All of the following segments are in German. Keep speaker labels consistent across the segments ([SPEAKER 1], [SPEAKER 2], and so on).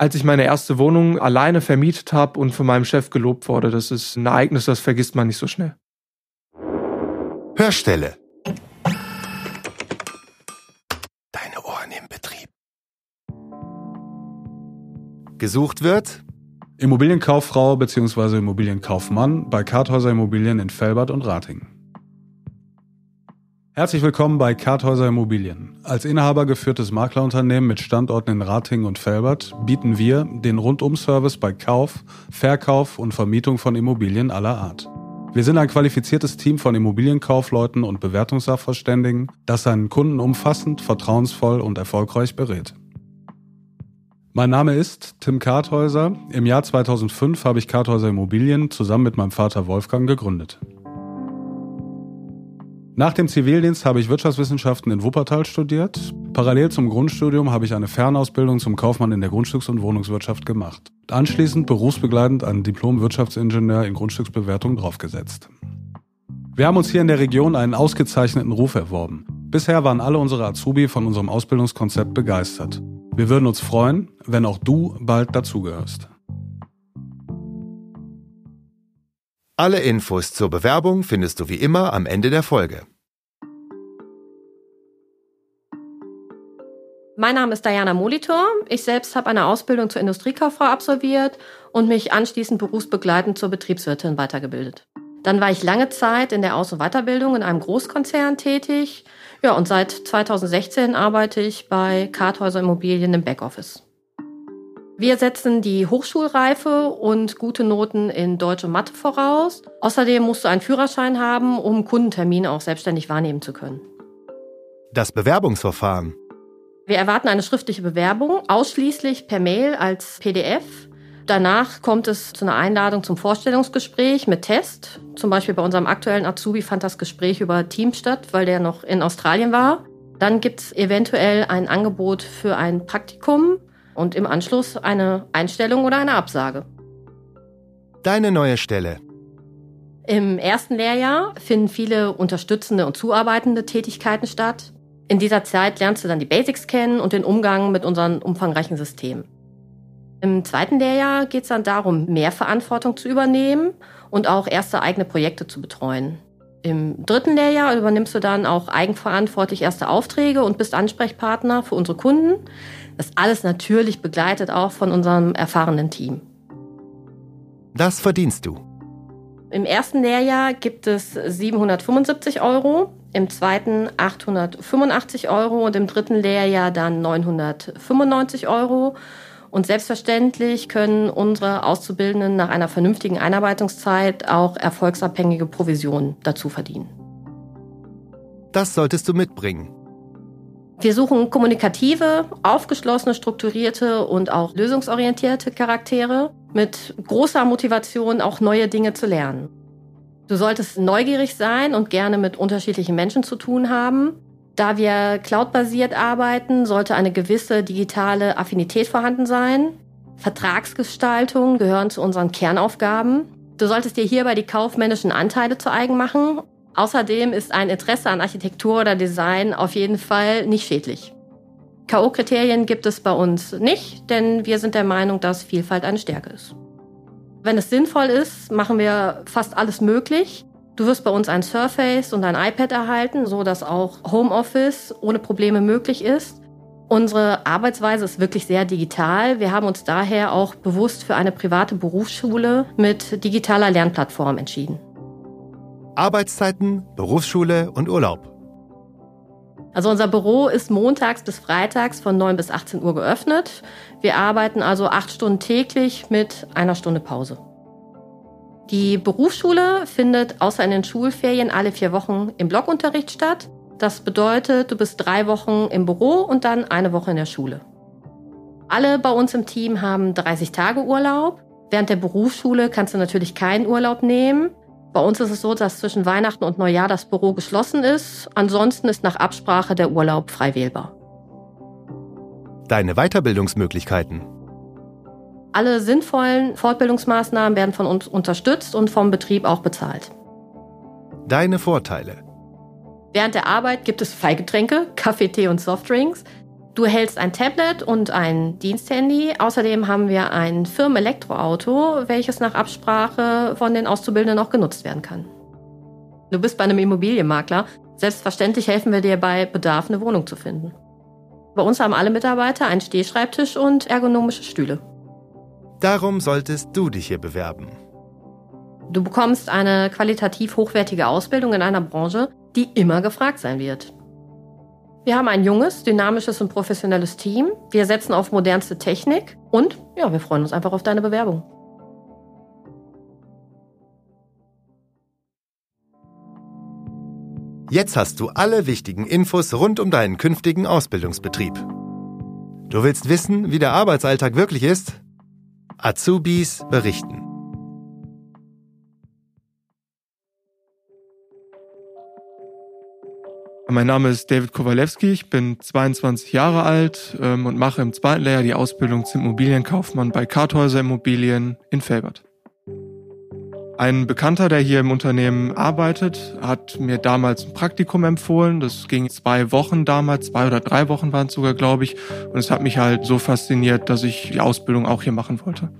[SPEAKER 1] als ich meine erste Wohnung alleine vermietet habe und von meinem Chef gelobt wurde. Das ist ein Ereignis, das vergisst man nicht so schnell.
[SPEAKER 2] Hörstelle. Deine Ohren im Betrieb. Gesucht wird
[SPEAKER 3] Immobilienkauffrau bzw. Immobilienkaufmann bei Karthäuser Immobilien in Felbert und Ratingen. Herzlich willkommen bei Karthäuser Immobilien. Als Inhaber geführtes Maklerunternehmen mit Standorten in Ratingen und Felbert bieten wir den Rundum-Service bei Kauf, Verkauf und Vermietung von Immobilien aller Art. Wir sind ein qualifiziertes Team von Immobilienkaufleuten und Bewertungssachverständigen, das seinen Kunden umfassend, vertrauensvoll und erfolgreich berät. Mein Name ist Tim Karthäuser. Im Jahr 2005 habe ich Karthäuser Immobilien zusammen mit meinem Vater Wolfgang gegründet. Nach dem Zivildienst habe ich Wirtschaftswissenschaften in Wuppertal studiert. Parallel zum Grundstudium habe ich eine Fernausbildung zum Kaufmann in der Grundstücks- und Wohnungswirtschaft gemacht. Anschließend berufsbegleitend ein Diplom-Wirtschaftsingenieur in Grundstücksbewertung draufgesetzt. Wir haben uns hier in der Region einen ausgezeichneten Ruf erworben. Bisher waren alle unsere Azubi von unserem Ausbildungskonzept begeistert. Wir würden uns freuen, wenn auch du bald dazugehörst.
[SPEAKER 2] Alle Infos zur Bewerbung findest du wie immer am Ende der Folge.
[SPEAKER 4] Mein Name ist Diana Molitor. Ich selbst habe eine Ausbildung zur Industriekauffrau absolviert und mich anschließend berufsbegleitend zur Betriebswirtin weitergebildet. Dann war ich lange Zeit in der Aus- und Weiterbildung in einem Großkonzern tätig. Ja, und seit 2016 arbeite ich bei Karthäuser Immobilien im Backoffice. Wir setzen die Hochschulreife und gute Noten in Deutsch und Mathe voraus. Außerdem musst du einen Führerschein haben, um Kundentermine auch selbstständig wahrnehmen zu können.
[SPEAKER 2] Das Bewerbungsverfahren.
[SPEAKER 4] Wir erwarten eine schriftliche Bewerbung, ausschließlich per Mail als PDF. Danach kommt es zu einer Einladung zum Vorstellungsgespräch mit Test. Zum Beispiel bei unserem aktuellen Azubi fand das Gespräch über Teams statt, weil der noch in Australien war. Dann gibt es eventuell ein Angebot für ein Praktikum und im Anschluss eine Einstellung oder eine Absage.
[SPEAKER 2] Deine neue Stelle.
[SPEAKER 4] Im ersten Lehrjahr finden viele unterstützende und zuarbeitende Tätigkeiten statt. In dieser Zeit lernst du dann die Basics kennen und den Umgang mit unseren umfangreichen Systemen. Im zweiten Lehrjahr geht es dann darum, mehr Verantwortung zu übernehmen und auch erste eigene Projekte zu betreuen. Im dritten Lehrjahr übernimmst du dann auch eigenverantwortlich erste Aufträge und bist Ansprechpartner für unsere Kunden. Das alles natürlich begleitet auch von unserem erfahrenen Team.
[SPEAKER 2] Das verdienst du.
[SPEAKER 4] Im ersten Lehrjahr gibt es 775 Euro, im zweiten 885 Euro und im dritten Lehrjahr dann 995 Euro. Und selbstverständlich können unsere Auszubildenden nach einer vernünftigen Einarbeitungszeit auch erfolgsabhängige Provisionen dazu verdienen.
[SPEAKER 2] Das solltest du mitbringen.
[SPEAKER 4] Wir suchen kommunikative, aufgeschlossene, strukturierte und auch lösungsorientierte Charaktere mit großer Motivation, auch neue Dinge zu lernen. Du solltest neugierig sein und gerne mit unterschiedlichen Menschen zu tun haben. Da wir cloudbasiert arbeiten, sollte eine gewisse digitale Affinität vorhanden sein. Vertragsgestaltung gehören zu unseren Kernaufgaben. Du solltest dir hierbei die kaufmännischen Anteile zu eigen machen Außerdem ist ein Interesse an Architektur oder Design auf jeden Fall nicht schädlich. K.O.-Kriterien gibt es bei uns nicht, denn wir sind der Meinung, dass Vielfalt eine Stärke ist. Wenn es sinnvoll ist, machen wir fast alles möglich. Du wirst bei uns ein Surface und ein iPad erhalten, so dass auch Homeoffice ohne Probleme möglich ist. Unsere Arbeitsweise ist wirklich sehr digital. Wir haben uns daher auch bewusst für eine private Berufsschule mit digitaler Lernplattform entschieden.
[SPEAKER 2] Arbeitszeiten, Berufsschule und Urlaub.
[SPEAKER 4] Also unser Büro ist montags bis freitags von 9 bis 18 Uhr geöffnet. Wir arbeiten also acht Stunden täglich mit einer Stunde Pause. Die Berufsschule findet außer in den Schulferien alle vier Wochen im Blockunterricht statt. Das bedeutet, du bist drei Wochen im Büro und dann eine Woche in der Schule. Alle bei uns im Team haben 30 Tage Urlaub. Während der Berufsschule kannst du natürlich keinen Urlaub nehmen. Bei uns ist es so, dass zwischen Weihnachten und Neujahr das Büro geschlossen ist. Ansonsten ist nach Absprache der Urlaub frei wählbar.
[SPEAKER 2] Deine Weiterbildungsmöglichkeiten.
[SPEAKER 4] Alle sinnvollen Fortbildungsmaßnahmen werden von uns unterstützt und vom Betrieb auch bezahlt.
[SPEAKER 2] Deine Vorteile.
[SPEAKER 4] Während der Arbeit gibt es Freigetränke, Kaffee, Tee und Softdrinks. Du hältst ein Tablet und ein Diensthandy. Außerdem haben wir ein Firmen-Elektroauto, welches nach Absprache von den Auszubildenden auch genutzt werden kann. Du bist bei einem Immobilienmakler. Selbstverständlich helfen wir dir bei Bedarf, eine Wohnung zu finden. Bei uns haben alle Mitarbeiter einen Stehschreibtisch und ergonomische Stühle.
[SPEAKER 2] Darum solltest du dich hier bewerben.
[SPEAKER 4] Du bekommst eine qualitativ hochwertige Ausbildung in einer Branche, die immer gefragt sein wird. Wir haben ein junges, dynamisches und professionelles Team. Wir setzen auf modernste Technik und ja, wir freuen uns einfach auf deine Bewerbung.
[SPEAKER 2] Jetzt hast du alle wichtigen Infos rund um deinen künftigen Ausbildungsbetrieb. Du willst wissen, wie der Arbeitsalltag wirklich ist? Azubis berichten.
[SPEAKER 1] Mein Name ist David Kowalewski, ich bin 22 Jahre alt ähm, und mache im zweiten Lehrjahr die Ausbildung zum Immobilienkaufmann bei Karthäuser Immobilien in Felbert. Ein Bekannter, der hier im Unternehmen arbeitet, hat mir damals ein Praktikum empfohlen. Das ging zwei Wochen damals, zwei oder drei Wochen waren es sogar, glaube ich. Und es hat mich halt so fasziniert, dass ich die Ausbildung auch hier machen wollte.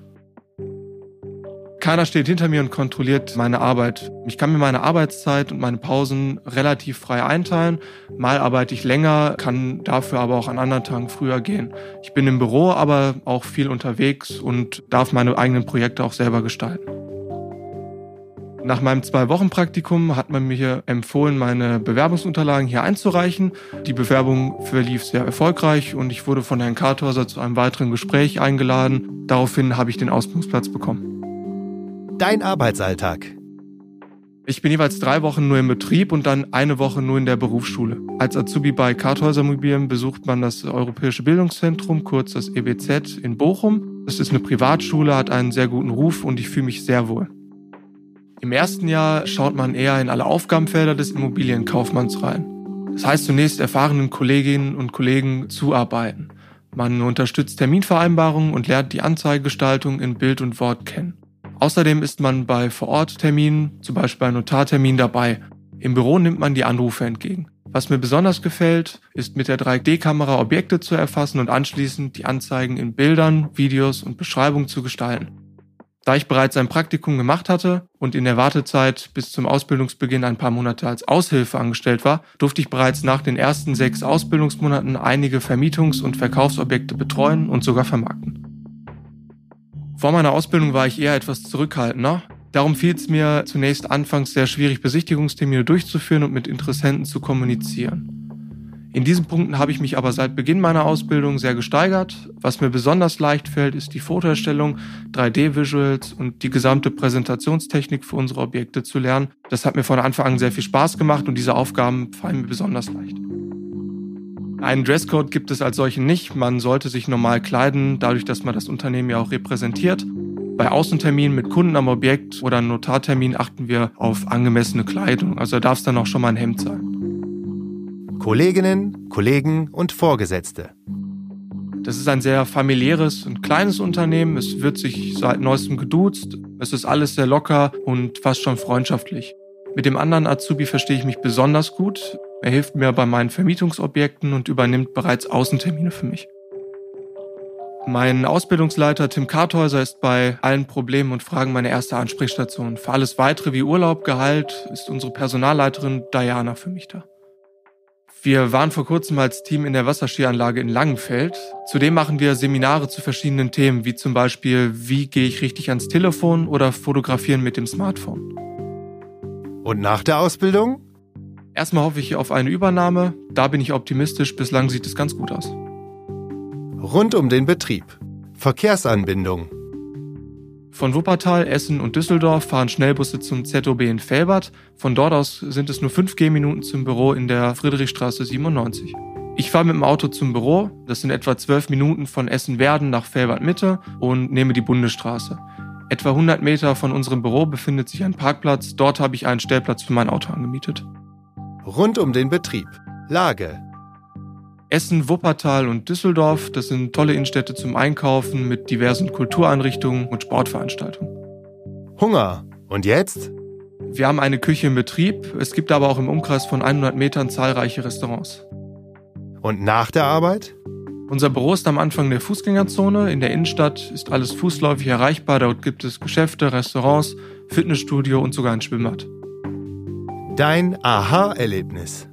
[SPEAKER 1] Keiner steht hinter mir und kontrolliert meine Arbeit. Ich kann mir meine Arbeitszeit und meine Pausen relativ frei einteilen. Mal arbeite ich länger, kann dafür aber auch an anderen Tagen früher gehen. Ich bin im Büro aber auch viel unterwegs und darf meine eigenen Projekte auch selber gestalten. Nach meinem Zwei-Wochen-Praktikum hat man mir empfohlen, meine Bewerbungsunterlagen hier einzureichen. Die Bewerbung verlief sehr erfolgreich und ich wurde von Herrn Karthauser zu einem weiteren Gespräch eingeladen. Daraufhin habe ich den Ausbildungsplatz bekommen.
[SPEAKER 2] Dein Arbeitsalltag.
[SPEAKER 1] Ich bin jeweils drei Wochen nur im Betrieb und dann eine Woche nur in der Berufsschule. Als Azubi bei Karthäuser Mobilien besucht man das Europäische Bildungszentrum, kurz das EBZ in Bochum. Es ist eine Privatschule, hat einen sehr guten Ruf und ich fühle mich sehr wohl. Im ersten Jahr schaut man eher in alle Aufgabenfelder des Immobilienkaufmanns rein. Das heißt zunächst erfahrenen Kolleginnen und Kollegen zuarbeiten. Man unterstützt Terminvereinbarungen und lernt die Anzeigestaltung in Bild und Wort kennen. Außerdem ist man bei Vorortterminen, zum Beispiel bei Notarterminen dabei. Im Büro nimmt man die Anrufe entgegen. Was mir besonders gefällt, ist mit der 3D-Kamera Objekte zu erfassen und anschließend die Anzeigen in Bildern, Videos und Beschreibungen zu gestalten. Da ich bereits ein Praktikum gemacht hatte und in der Wartezeit bis zum Ausbildungsbeginn ein paar Monate als Aushilfe angestellt war, durfte ich bereits nach den ersten sechs Ausbildungsmonaten einige Vermietungs- und Verkaufsobjekte betreuen und sogar vermarkten. Vor meiner Ausbildung war ich eher etwas zurückhaltender. Darum fiel es mir zunächst anfangs sehr schwierig, Besichtigungstermine durchzuführen und mit Interessenten zu kommunizieren. In diesen Punkten habe ich mich aber seit Beginn meiner Ausbildung sehr gesteigert. Was mir besonders leicht fällt, ist die Fotoerstellung, 3D-Visuals und die gesamte Präsentationstechnik für unsere Objekte zu lernen. Das hat mir von Anfang an sehr viel Spaß gemacht und diese Aufgaben fallen mir besonders leicht. Einen Dresscode gibt es als solchen nicht. Man sollte sich normal kleiden, dadurch, dass man das Unternehmen ja auch repräsentiert. Bei Außenterminen mit Kunden am Objekt oder Notartermin achten wir auf angemessene Kleidung. Also darf es dann auch schon mal ein Hemd sein.
[SPEAKER 2] Kolleginnen, Kollegen und Vorgesetzte.
[SPEAKER 1] Das ist ein sehr familiäres und kleines Unternehmen. Es wird sich seit neuestem geduzt. Es ist alles sehr locker und fast schon freundschaftlich. Mit dem anderen Azubi verstehe ich mich besonders gut. Er hilft mir bei meinen Vermietungsobjekten und übernimmt bereits Außentermine für mich. Mein Ausbildungsleiter Tim Karthäuser ist bei allen Problemen und Fragen meine erste Ansprechstation. Für alles weitere wie Urlaub, Gehalt ist unsere Personalleiterin Diana für mich da. Wir waren vor kurzem als Team in der Wasserskianlage in Langenfeld. Zudem machen wir Seminare zu verschiedenen Themen, wie zum Beispiel, wie gehe ich richtig ans Telefon oder fotografieren mit dem Smartphone.
[SPEAKER 2] Und nach der Ausbildung?
[SPEAKER 1] Erstmal hoffe ich auf eine Übernahme. Da bin ich optimistisch. Bislang sieht es ganz gut aus.
[SPEAKER 2] Rund um den Betrieb. Verkehrsanbindung.
[SPEAKER 1] Von Wuppertal, Essen und Düsseldorf fahren Schnellbusse zum ZOB in Felbert. Von dort aus sind es nur 5 Gehminuten zum Büro in der Friedrichstraße 97. Ich fahre mit dem Auto zum Büro, das sind etwa 12 Minuten von Essen-Werden nach Felbert Mitte und nehme die Bundesstraße. Etwa 100 Meter von unserem Büro befindet sich ein Parkplatz, dort habe ich einen Stellplatz für mein Auto angemietet.
[SPEAKER 2] Rund um den Betrieb. Lage.
[SPEAKER 1] Essen, Wuppertal und Düsseldorf, das sind tolle Innenstädte zum Einkaufen mit diversen Kultureinrichtungen und Sportveranstaltungen.
[SPEAKER 2] Hunger. Und jetzt?
[SPEAKER 1] Wir haben eine Küche im Betrieb, es gibt aber auch im Umkreis von 100 Metern zahlreiche Restaurants.
[SPEAKER 2] Und nach der Arbeit?
[SPEAKER 1] Unser Büro ist am Anfang der Fußgängerzone. In der Innenstadt ist alles fußläufig erreichbar. Dort gibt es Geschäfte, Restaurants, Fitnessstudio und sogar ein Schwimmbad.
[SPEAKER 2] Dein Aha-Erlebnis.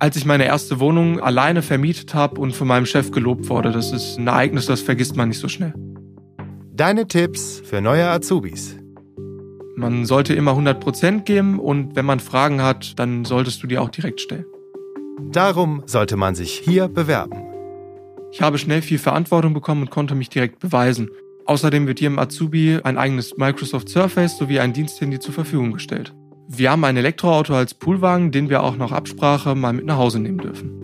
[SPEAKER 1] Als ich meine erste Wohnung alleine vermietet habe und von meinem Chef gelobt wurde, das ist ein Ereignis, das vergisst man nicht so schnell.
[SPEAKER 2] Deine Tipps für neue Azubis.
[SPEAKER 1] Man sollte immer 100% geben und wenn man Fragen hat, dann solltest du die auch direkt stellen.
[SPEAKER 2] Darum sollte man sich hier bewerben.
[SPEAKER 1] Ich habe schnell viel Verantwortung bekommen und konnte mich direkt beweisen. Außerdem wird jedem Azubi ein eigenes Microsoft Surface sowie ein Diensthandy zur Verfügung gestellt. Wir haben ein Elektroauto als Poolwagen, den wir auch nach Absprache mal mit nach Hause nehmen dürfen.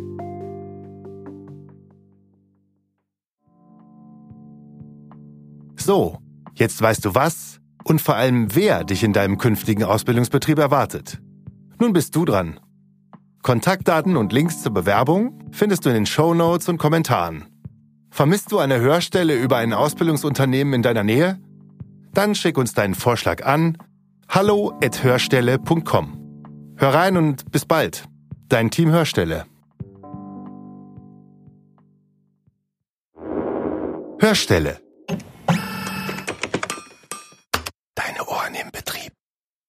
[SPEAKER 2] So, jetzt weißt du was und vor allem wer dich in deinem künftigen Ausbildungsbetrieb erwartet. Nun bist du dran. Kontaktdaten und Links zur Bewerbung findest du in den Show Notes und Kommentaren. Vermisst du eine Hörstelle über ein Ausbildungsunternehmen in deiner Nähe? Dann schick uns deinen Vorschlag an hallo@hörstelle.com. Hör rein und bis bald. Dein Team Hörstelle. Hörstelle